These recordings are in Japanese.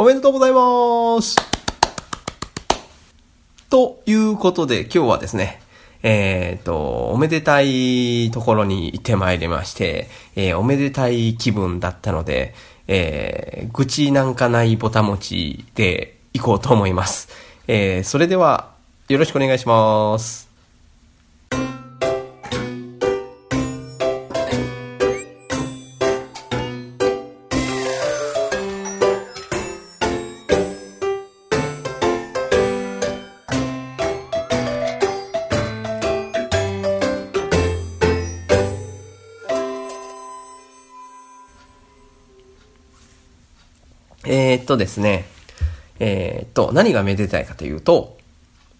おめでとうございますということで今日はですね、えっ、ー、と、おめでたいところに行ってまいりまして、えー、おめでたい気分だったので、えー、愚痴なんかないぼたもちで行こうと思います。えー、それでは、よろしくお願いします。えー、っとですね、えー、っと、何がめでたいかというと、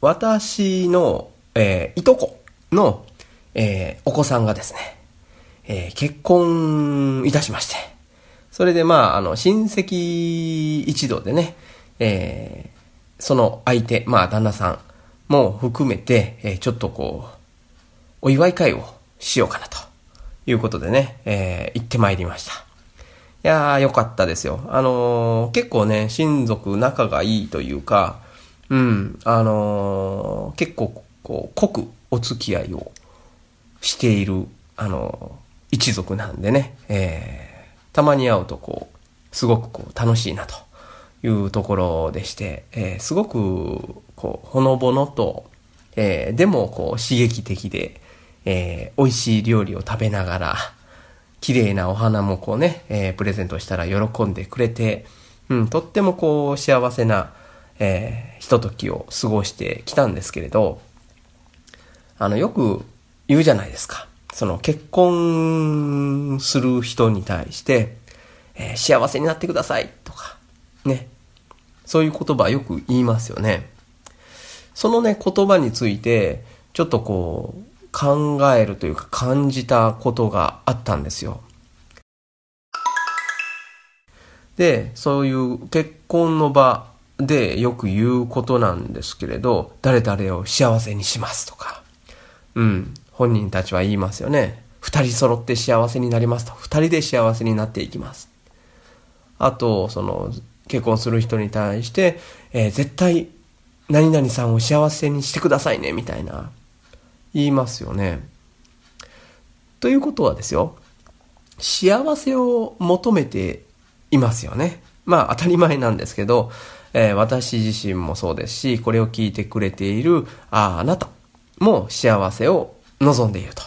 私の、えー、いとこの、えー、お子さんがですね、えー、結婚いたしまして、それでまあ、あの、親戚一同でね、えー、その相手、まあ、旦那さんも含めて、えー、ちょっとこう、お祝い会をしようかなということでね、えー、行ってまいりました。いやー、よかったですよ。あのー、結構ね、親族仲がいいというか、うん、あのー、結構、こう、濃くお付き合いをしている、あのー、一族なんでね、えー、たまに会うとこう、すごくこう、楽しいなというところでして、えー、すごく、こう、ほのぼのと、えー、でもこう、刺激的で、えー、美味しい料理を食べながら、綺麗なお花もこうね、えー、プレゼントしたら喜んでくれて、うん、とってもこう幸せな、えー、ひとときを過ごしてきたんですけれど、あの、よく言うじゃないですか。その結婚する人に対して、えー、幸せになってくださいとか、ね。そういう言葉よく言いますよね。そのね、言葉について、ちょっとこう、考えるというか感じたことがあったんですよ。で、そういう結婚の場でよく言うことなんですけれど、誰々を幸せにしますとか、うん、本人たちは言いますよね。二人揃って幸せになりますと。二人で幸せになっていきます。あと、その、結婚する人に対して、えー、絶対、何々さんを幸せにしてくださいね、みたいな。言いますよね。ということはですよ、幸せを求めていますよね。まあ当たり前なんですけど、えー、私自身もそうですし、これを聞いてくれている、ああ、あなたも幸せを望んでいると。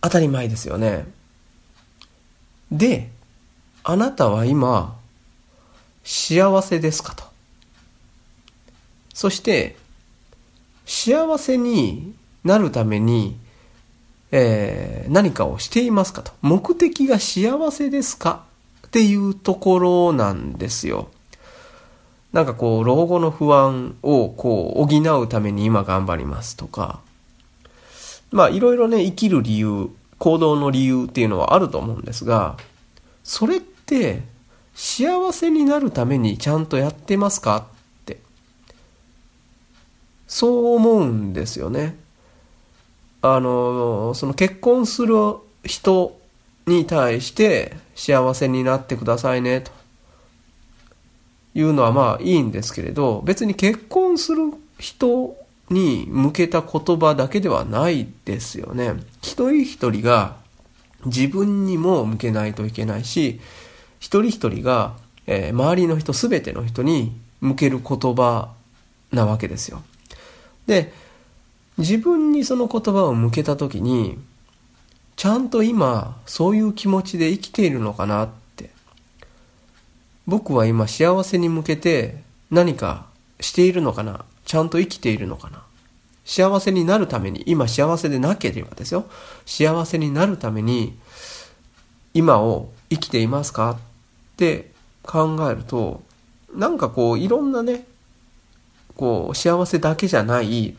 当たり前ですよね。で、あなたは今、幸せですかと。そして、幸せになるために、えー、何かをしていますかと。目的が幸せですか？っていうところなんですよ。なんかこう、老後の不安をこう、補うために今頑張りますとか、まあいろいろね、生きる理由、行動の理由っていうのはあると思うんですが、それって幸せになるためにちゃんとやってますか？そう思うんですよね。あの、その結婚する人に対して幸せになってくださいねというのはまあいいんですけれど、別に結婚する人に向けた言葉だけではないですよね。一人一人が自分にも向けないといけないし、一人一人が、えー、周りの人、すべての人に向ける言葉なわけですよ。で、自分にその言葉を向けた時に、ちゃんと今、そういう気持ちで生きているのかなって。僕は今幸せに向けて何かしているのかなちゃんと生きているのかな幸せになるために、今幸せでなければですよ。幸せになるために、今を生きていますかって考えると、なんかこう、いろんなね、こう、幸せだけじゃない、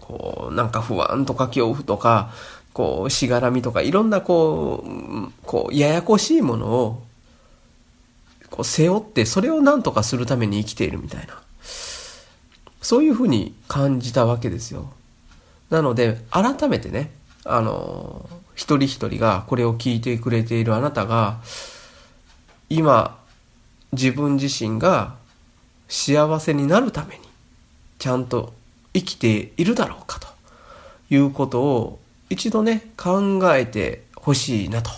こう、なんか不安とか恐怖とか、こう、しがらみとか、いろんなこう、こう、ややこしいものを、こう、背負って、それを何とかするために生きているみたいな。そういうふうに感じたわけですよ。なので、改めてね、あの、一人一人がこれを聞いてくれているあなたが、今、自分自身が幸せになるためにちゃんと生きているだろうかということを一度ね考えてほしいなと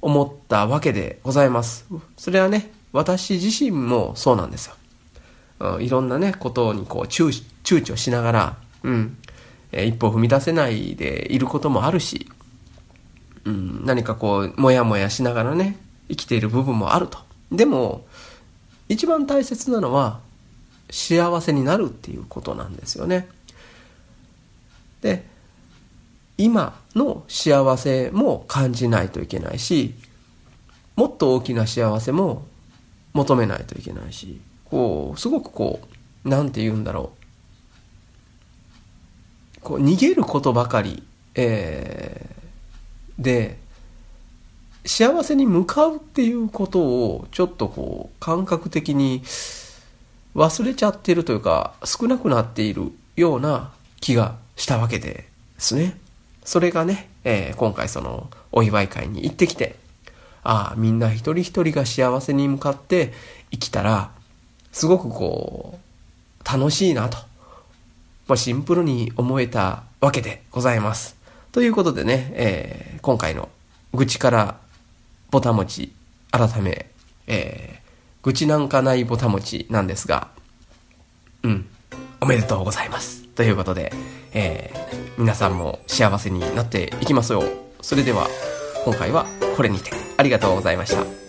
思ったわけでございます。それはね私自身もそうなんですよ、うん、いろんなねことにこう躊躇しながら、うんえ一歩踏み出せないでいることもあるし、うん、何かこうモヤモヤしながらね生きている部分もあると。でも一番大切なのは幸せになるっていうことなんですよね。で今の幸せも感じないといけないしもっと大きな幸せも求めないといけないしこうすごくこう何て言うんだろう。こう逃げることばかり、えー、で幸せに向かうっていうことをちょっとこう感覚的に忘れちゃってるというか少なくなっているような気がしたわけですね。それがね、えー、今回そのお祝い会に行ってきて、ああ、みんな一人一人が幸せに向かって生きたら、すごくこう、楽しいなと、まあ、シンプルに思えたわけでございます。ということでね、えー、今回の愚痴からぼたもち改め、えー、愚痴なんかないぼたもちなんですが、うん、おめでとうございます。ということで、えー、皆さんも幸せになっていきますよ。それでは、今回はこれにてありがとうございました。